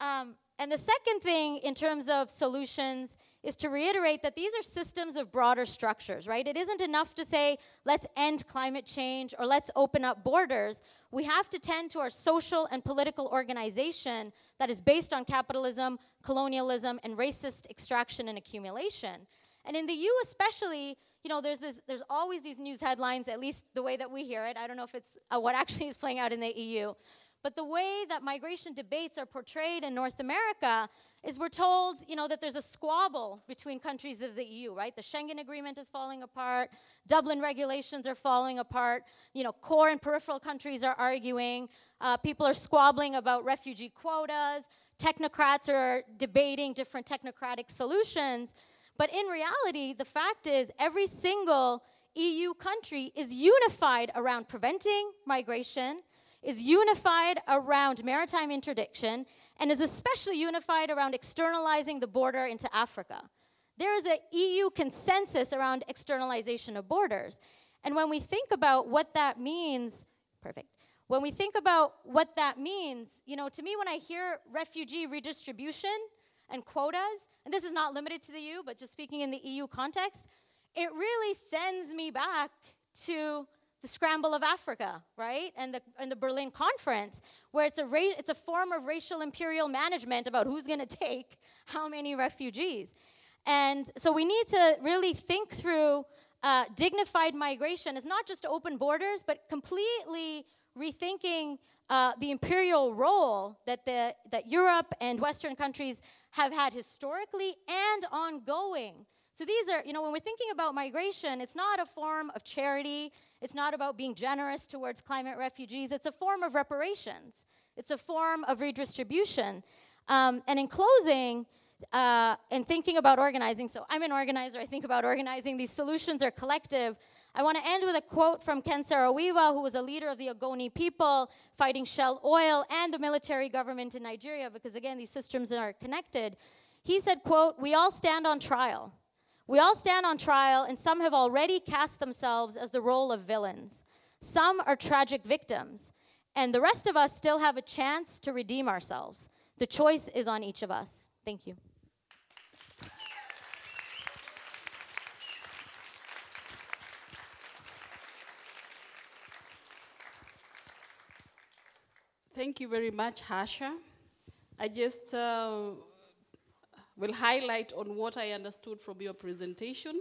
S3: Um, and the second thing, in terms of solutions, is to reiterate that these are systems of broader structures, right? It isn't enough to say, let's end climate change or let's open up borders. We have to tend to our social and political organization that is based on capitalism, colonialism, and racist extraction and accumulation. And in the EU, especially, you know, there's this, there's always these news headlines, at least the way that we hear it. I don't know if it's uh, what actually is playing out in the EU. But the way that migration debates are portrayed in North America is we're told, you know, that there's a squabble between countries of the EU, right? The Schengen Agreement is falling apart, Dublin regulations are falling apart, you know, core and peripheral countries are arguing, uh, people are squabbling about refugee quotas, technocrats are debating different technocratic solutions. But in reality, the fact is, every single EU country is unified around preventing migration, is unified around maritime interdiction and is especially unified around externalizing the border into Africa. There is an EU consensus around externalization of borders. And when we think about what that means, perfect. When we think about what that means, you know, to me, when I hear refugee redistribution and quotas, and this is not limited to the EU, but just speaking in the EU context, it really sends me back to the scramble of Africa, right? And the, and the Berlin Conference, where it's a, ra- it's a form of racial imperial management about who's going to take how many refugees. And so we need to really think through uh, dignified migration is not just open borders, but completely rethinking uh, the imperial role that, the, that Europe and Western countries have had historically and ongoing. So these are, you know, when we're thinking about migration, it's not a form of charity, it's not about being generous towards climate refugees, it's a form of reparations, it's a form of redistribution. Um, and in closing, uh, and thinking about organizing, so I'm an organizer, I think about organizing, these solutions are collective. I want to end with a quote from Ken Saro-Wiwa, who was a leader of the Ogoni people fighting Shell Oil and the military government in Nigeria, because again, these systems are connected. He said, quote, we all stand on trial. We all stand on trial, and some have already cast themselves as the role of villains. Some are tragic victims, and the rest of us still have a chance to redeem ourselves. The choice is on each of us. Thank you.
S1: Thank you very much, Harsha. I just uh, will highlight on what I understood from your presentation.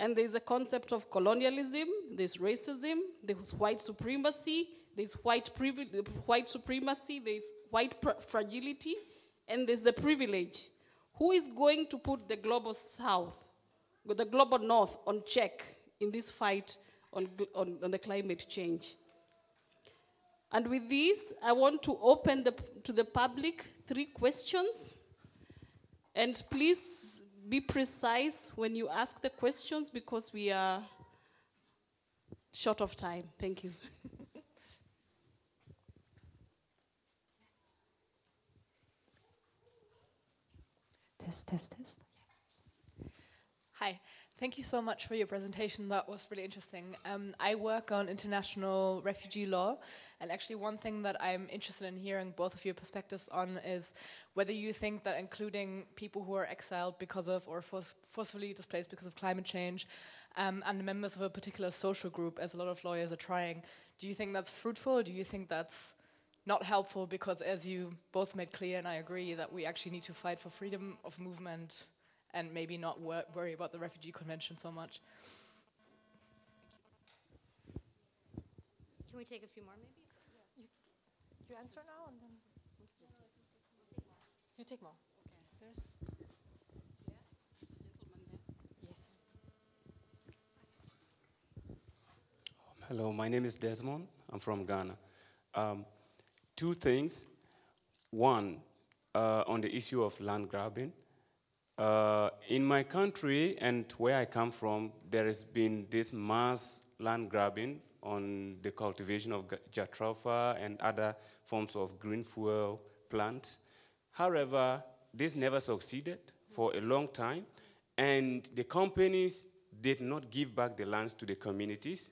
S1: And there's a concept of colonialism, there's racism, there's white supremacy, there's white, white supremacy, there's white fragility, and there's the privilege. Who is going to put the global south, the global north on check in this fight on, on, on the climate change? And with this, I want to open the, to the public three questions. And please be precise when you ask the questions because we are short of time. Thank you.
S4: test, test, test.
S5: Hi. Thank you so much for your presentation. That was really interesting. Um, I work on international refugee law, and actually, one thing that I'm interested in hearing both of your perspectives on is whether you think that including people who are exiled because of or force displaced because of climate change um, and members of a particular social group, as a lot of lawyers are trying, do you think that's fruitful? Do you think that's not helpful because, as you both made clear, and I agree, that we actually need to fight for freedom of movement and maybe not wor worry about the refugee convention so much.
S3: Can we take a few more, maybe?
S4: Yeah. You, you answer now, and then you take more. Okay. There's. Yes.
S6: Hello, my name is Desmond. I'm from Ghana. Um, two things. One, uh, on the issue of land grabbing. Uh, in my country and where I come from, there has been this mass land grabbing on the cultivation of jatropha and other forms of green fuel plants. However, this never succeeded for a long time, and the companies did not give back the lands to the communities,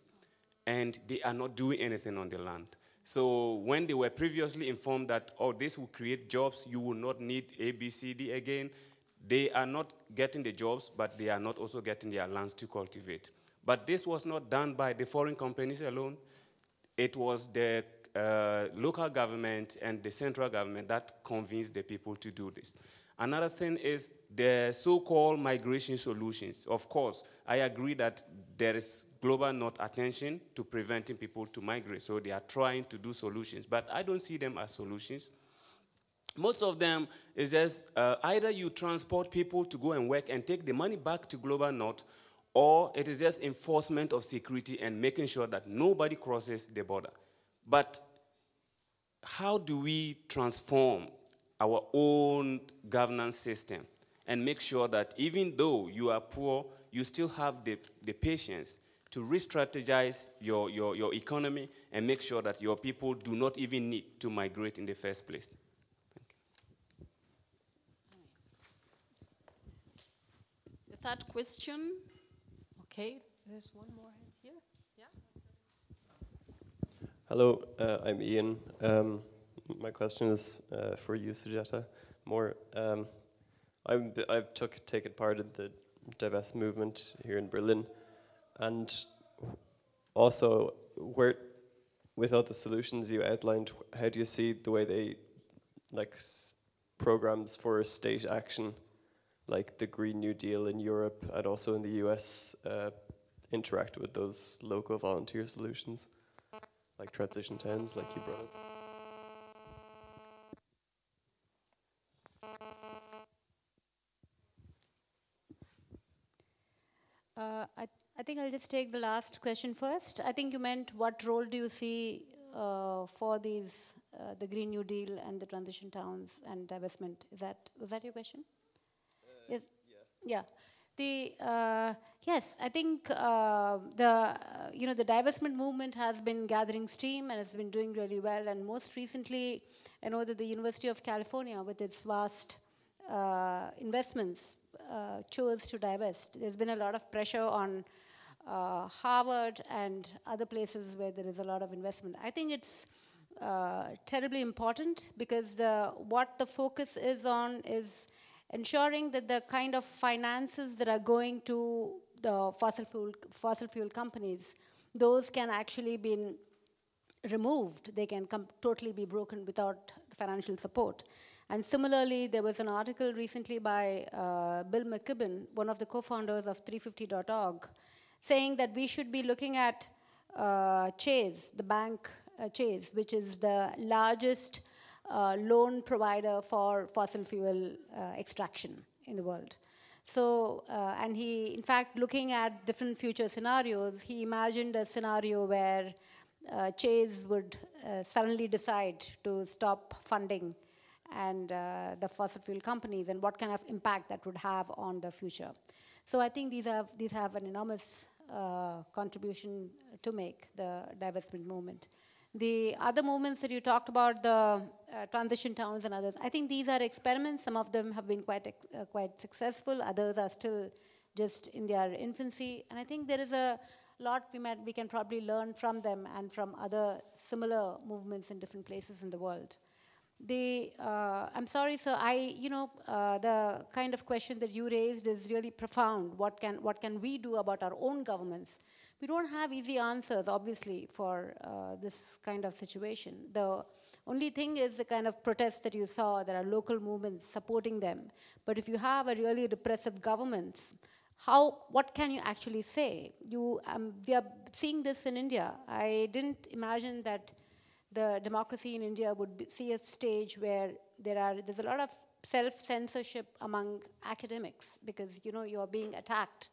S6: and they are not doing anything on the land. So when they were previously informed that, oh, this will create jobs, you will not need ABCD again, they are not getting the jobs, but they are not also getting their lands to cultivate. But this was not done by the foreign companies alone. It was the uh, local government and the central government that convinced the people to do this. Another thing is the so-called migration solutions. Of course, I agree that there is global not attention to preventing people to migrate, so they are trying to do solutions, but I don't see them as solutions most of them is just uh, either you transport people to go and work and take the money back to Global North, or it is just enforcement of security and making sure that nobody crosses the border. But how do we transform our own governance system and make sure that even though you are poor, you still have the, the patience to re-strategize your, your, your economy and make sure that your people do not even need to migrate in the first place.
S1: The third question.
S4: Okay, there's one more here. Yeah.
S7: Hello, uh, I'm Ian. Um, my question is uh, for you, Sujatha. More, um, I'm, b- I've took taken part in the divest movement here in Berlin, and also where, without the solutions you outlined, how do you see the way they, like, s- programs for state action, like the Green New Deal in Europe and also in the U.S. Uh, interact with those local volunteer solutions? like transition towns, like you brought up.
S2: Uh, I, I think I'll just take the last question first. I think you meant what role do you see uh, for these, uh, the Green New Deal and the transition towns and divestment? Is that was that your question? Yes. Yeah. The uh, yes, I think uh, the uh, you know the divestment movement has been gathering steam and has been doing really well. And most recently, I know that the University of California, with its vast uh, investments, uh, chose to divest. There's been a lot of pressure on Harvard and other places where there is a lot of investment. I think it's terribly important because the what the focus is on is ensuring that the kind of finances that are going to the fossil fuel fossil fuel companies, those can actually be removed. They can totally be broken without financial support. And similarly, there was an article recently by uh, Bill McKibben, one of the co-founders of 350.org, saying that we should be looking at uh, Chase, the bank uh, Chase, which is the largest loan provider for fossil fuel uh, extraction in the world. So, uh, and he, in fact, looking at different future scenarios, he imagined a scenario where uh, Chase would suddenly decide to stop funding and uh, the fossil fuel companies and what kind of impact that would have on the future. So I think these have, these have an enormous uh, contribution to make, the divestment movement. The other movements that you talked about, the uh, transition towns and others, I think these are experiments. Some of them have been quite, uh, quite successful, others are still just in their infancy. And I think there is a lot we, might, we can probably learn from them and from other similar movements in different places in the world. The, uh, I'm sorry, sir, I, you know, uh, the kind of question that you raised is really profound. What can, what can we do about our own governments? We don't have easy answers, obviously, for uh, this kind of situation. The only thing is the kind of protests that you saw, there are local movements supporting them. But if you have a really repressive government, how, what can you actually say? You, um, we are seeing this in India. I didn't imagine that the democracy in India would be, see a stage where there are there's a lot of self censorship among academics because you know you are being attacked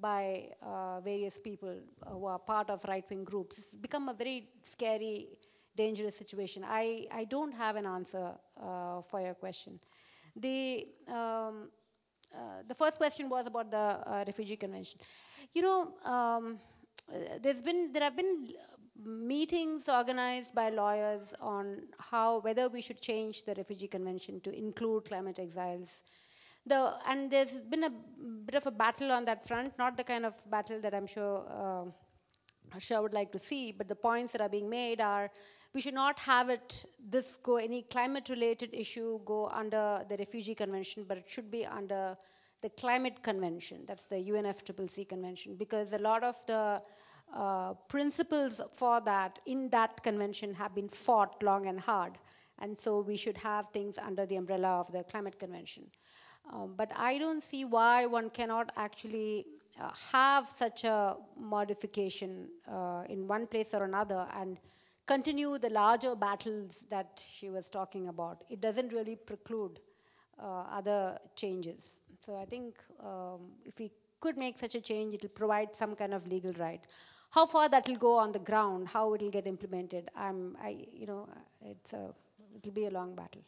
S2: by uh, various people who are part of right wing groups. It's become a very scary, dangerous situation. I, I don't have an answer uh, for your question. The um, uh, the first question was about the uh, refugee convention. You know, um, uh, there's been there have been meetings organized by lawyers on how whether we should change the refugee convention to include climate exiles. The, and there's been a bit of a battle on that front, not the kind of battle that I'm sure uh, Harsha would like to see, but the points that are being made are we should not have it this go any climate related issue go under the refugee convention, but it should be under the climate convention. That's the UNFCCC convention because a lot of the uh, principles for that in that convention have been fought long and hard. And so we should have things under the umbrella of the climate convention. Um, but I don't see why one cannot actually uh, have such a modification uh, in one place or another and continue the larger battles that she was talking about. It doesn't really preclude uh, other changes. So I think um, if we could make such a change, it will provide some kind of legal right. How far that will go on the ground, how it will get implemented, I'm, I, you know, it's a, it'll be a long battle.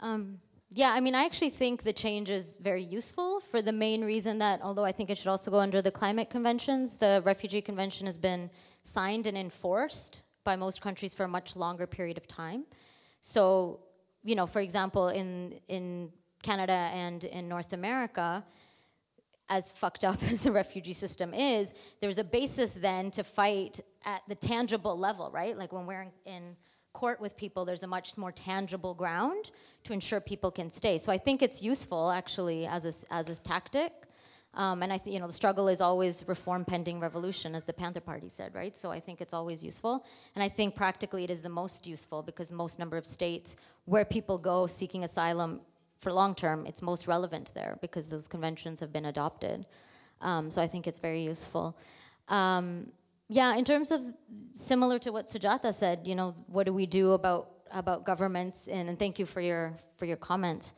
S3: Um, Yeah, I mean, I actually think the change is very useful for the main reason that, although I think it should also go under the climate conventions, the Refugee Convention has been signed and enforced by most countries for a much longer period of time. So, you know, for example, in, in Canada and in North America, as fucked up as the refugee system is, there's a basis then to fight at the tangible level, right? Like when we're in, in court with people, there's a much more tangible ground to ensure people can stay. So I think it's useful actually as a, as a tactic. Um, and I think, you know, the struggle is always reform pending revolution, as the Panther Party said, right? So I think it's always useful. And I think practically it is the most useful because most number of states where people go seeking asylum for long term, it's most relevant there because those conventions have been adopted. Um, so I think it's very useful. Um, yeah, in terms of similar to what Sujatha said, you know, what do we do about about governments? And, and thank you for your for your comments.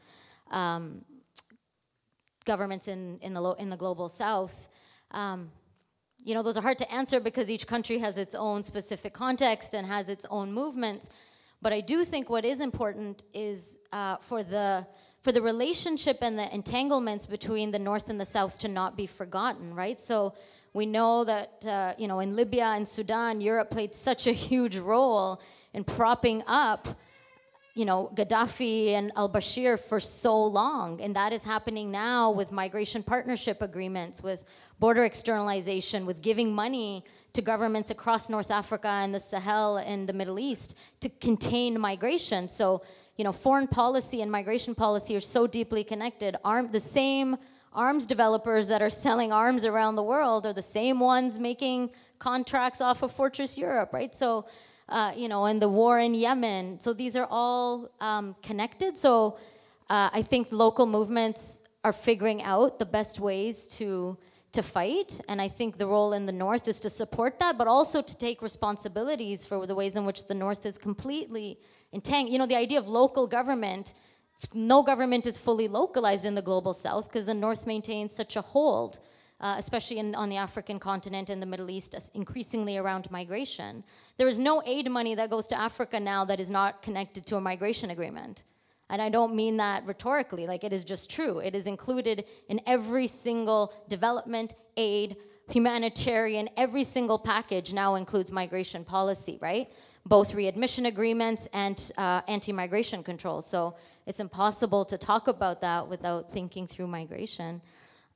S3: Um, governments in in the in the global south. Um, you know, those are hard to answer because each country has its own specific context and has its own movements. But I do think what is important is uh, for the for the relationship and the entanglements between the North and the South to not be forgotten, right? So we know that, uh, you know, in Libya and Sudan, Europe played such a huge role in propping up, you know, Gaddafi and al Bashir for so long. And that is happening now with migration partnership agreements, with border externalization, with giving money to governments across North Africa and the Sahel and the Middle East to contain migration. So you know, foreign policy and migration policy are so deeply connected. Arm, the same arms developers that are selling arms around the world are the same ones making contracts off of Fortress Europe, right? So, uh, you know, and the war in Yemen. So these are all um, connected. So uh, I think local movements are figuring out the best ways to to fight. And I think the role in the North is to support that, but also to take responsibilities for the ways in which the North is completely entangled. You know, the idea of local government, no government is fully localized in the global South because the North maintains such a hold. Uh, especially in, on the African continent and the Middle East, increasingly around migration. There is no aid money that goes to Africa now that is not connected to a migration agreement. And I don't mean that rhetorically, like it is just true. It is included in every single development, aid, humanitarian, every single package now includes migration policy, right? Both readmission agreements and uh, anti migration controls. So it's impossible to talk about that without thinking through migration.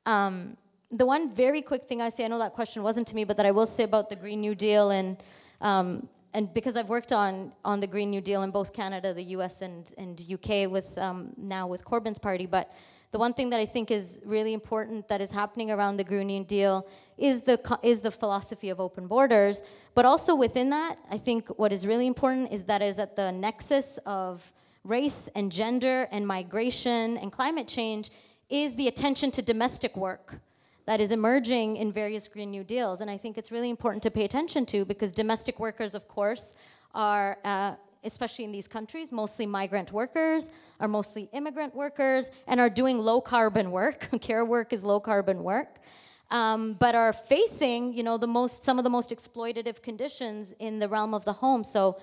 S3: Um, the one very quick thing I say, I know that question wasn't to me, but that I will say about the Green New Deal and um, and because I've worked on on the Green New Deal in both Canada, the U.S. and and UK with um, now with Corbyn's party, but the one thing that I think is really important that is happening around the Green New Deal is the is the philosophy of open borders, but also within that, I think what is really important is that is at the nexus of race and gender and migration and climate change is the attention to domestic work that is emerging in various Green New Deals. And I think it's really important to pay attention to because domestic workers, of course, are, uh, especially in these countries, mostly migrant workers, are mostly immigrant workers, and are doing low carbon work. Care work is low carbon work. Um, but are facing, you know, the most, some of the most exploitative conditions in the realm of the home. So,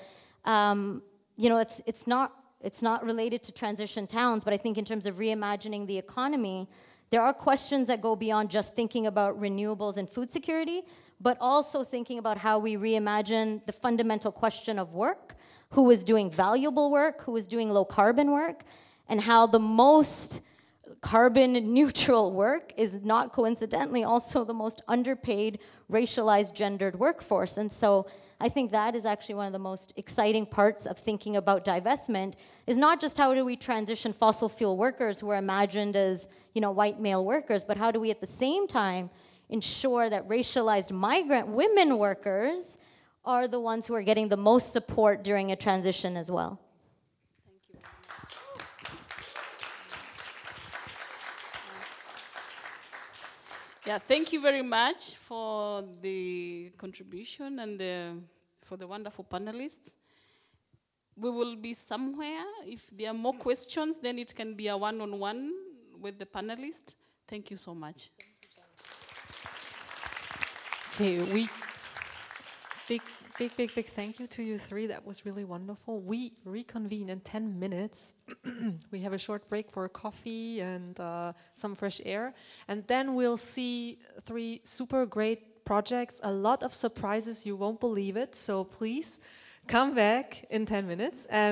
S3: um, you know, it's, it's, not, it's not related to transition towns, but I think in terms of reimagining the economy, there are questions that go beyond just thinking about renewables and food security, but also thinking about how we reimagine the fundamental question of work who is doing valuable work, who is doing low carbon work, and how the most carbon neutral work is not coincidentally also the most underpaid, racialized, gendered workforce. And so I think that is actually one of the most exciting parts of thinking about divestment is not just how do we transition fossil fuel workers who are imagined as, you know, white male workers, but how do we at the same time ensure that racialized migrant women workers are the ones who are getting the most support during a transition as well. Thank you.
S1: Yeah, thank you very much for the contribution and the, for the wonderful panelists. We will be somewhere. If there are more questions, then it can be a one on one with the panelists. Thank you so much.
S4: Okay, we big, big, big, big thank you to you three. That was really wonderful. We reconvene in 10 minutes. we have a short break for coffee and uh, some fresh air. And then we'll see three super great projects, a lot of surprises. You won't believe it. So please come back in 10 minutes. And